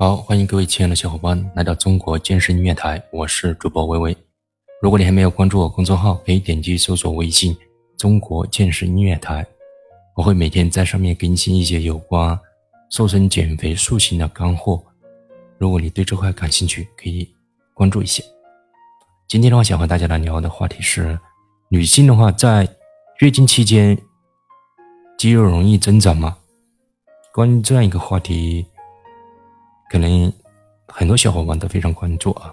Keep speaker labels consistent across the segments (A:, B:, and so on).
A: 好，欢迎各位亲爱的小伙伴来到中国健身音乐台，我是主播微微。如果你还没有关注我公众号，可以点击搜索微信“中国健身音乐台”，我会每天在上面更新一些有关瘦身、减肥、塑形的干货。如果你对这块感兴趣，可以关注一下。今天的话，想和大家来聊的话题是：女性的话在月经期间肌肉容易增长吗？关于这样一个话题，可能很多小伙伴都非常关注啊。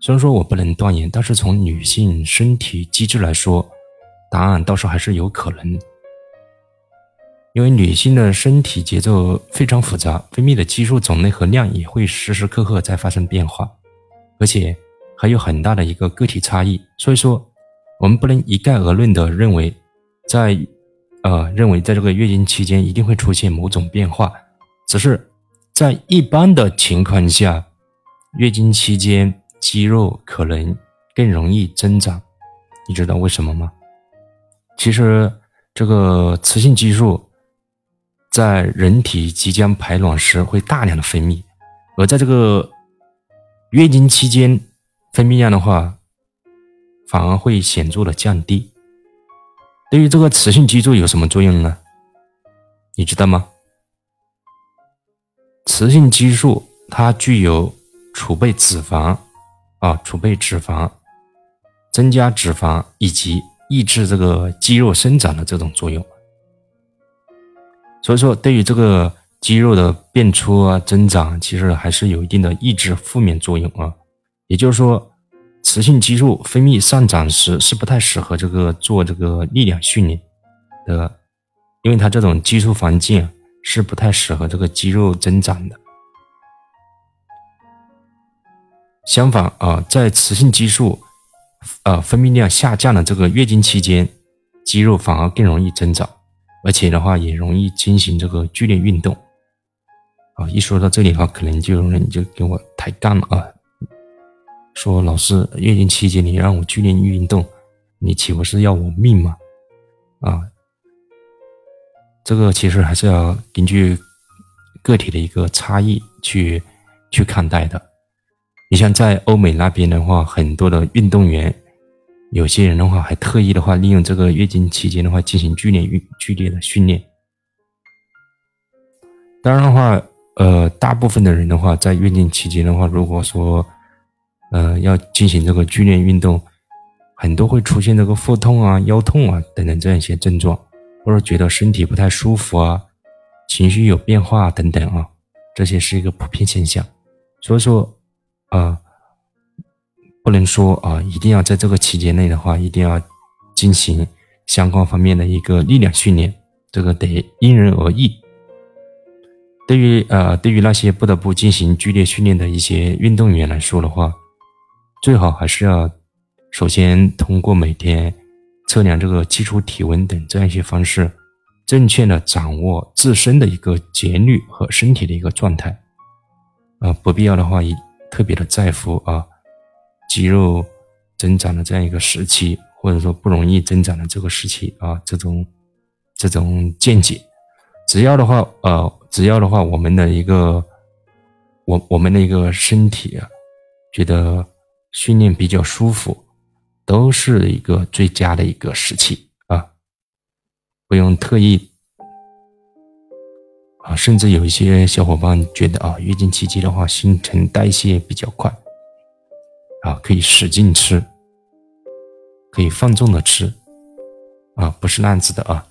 A: 虽然说我不能断言，但是从女性身体机制来说，答案倒是还是有可能。因为女性的身体节奏非常复杂，分泌的激素种类和量也会时时刻刻在发生变化，而且还有很大的一个个体差异。所以说，我们不能一概而论的认为，在呃，认为在这个月经期间一定会出现某种变化，只是在一般的情况下，月经期间肌肉可能更容易增长。你知道为什么吗？其实这个雌性激素在人体即将排卵时会大量的分泌，而在这个月经期间分泌量的话，反而会显著的降低。对于这个雌性激素有什么作用呢？你知道吗？雌性激素它具有储备脂肪啊、储备脂肪、增加脂肪以及抑制这个肌肉生长的这种作用。所以说，对于这个肌肉的变粗啊、增长，其实还是有一定的抑制负面作用啊。也就是说。雌性激素分泌上涨时是不太适合这个做这个力量训练的，因为它这种激素环境是不太适合这个肌肉增长的。相反啊，在雌性激素呃分泌量下降的这个月经期间，肌肉反而更容易增长，而且的话也容易进行这个剧烈运动。啊，一说到这里的话，可能就有人就给我抬杠了啊。说老师，月经期间你让我剧烈运动，你岂不是要我命吗？啊，这个其实还是要根据个体的一个差异去去看待的。你像在欧美那边的话，很多的运动员，有些人的话还特意的话利用这个月经期间的话进行剧烈运剧烈的训练。当然的话，呃，大部分的人的话，在月经期间的话，如果说呃，要进行这个剧烈运动，很多会出现这个腹痛啊、腰痛啊等等这样一些症状，或者觉得身体不太舒服啊、情绪有变化等等啊，这些是一个普遍现象。所以说，啊，不能说啊，一定要在这个期间内的话，一定要进行相关方面的一个力量训练，这个得因人而异。对于呃，对于那些不得不进行剧烈训练的一些运动员来说的话，最好还是要首先通过每天测量这个基础体温等这样一些方式，正确的掌握自身的一个节律和身体的一个状态。啊，不必要的话，也特别的在乎啊肌肉增长的这样一个时期，或者说不容易增长的这个时期啊，这种这种见解。只要的话，呃，只要的话，我们的一个我我们的一个身体啊，觉得。训练比较舒服，都是一个最佳的一个时期啊，不用特意啊，甚至有一些小伙伴觉得啊，月经期间的话，新陈代谢比较快啊，可以使劲吃，可以放纵的吃啊，不是那样子的啊，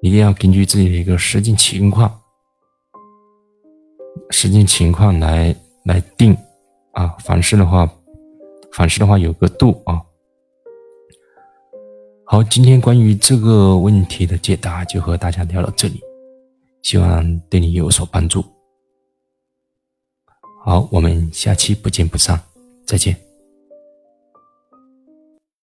A: 一定要根据自己的一个实际情况，实际情况来来定啊，凡事的话。凡事的话有个度啊。好，今天关于这个问题的解答就和大家聊到这里，希望对你有所帮助。好，我们下期不见不散，再见。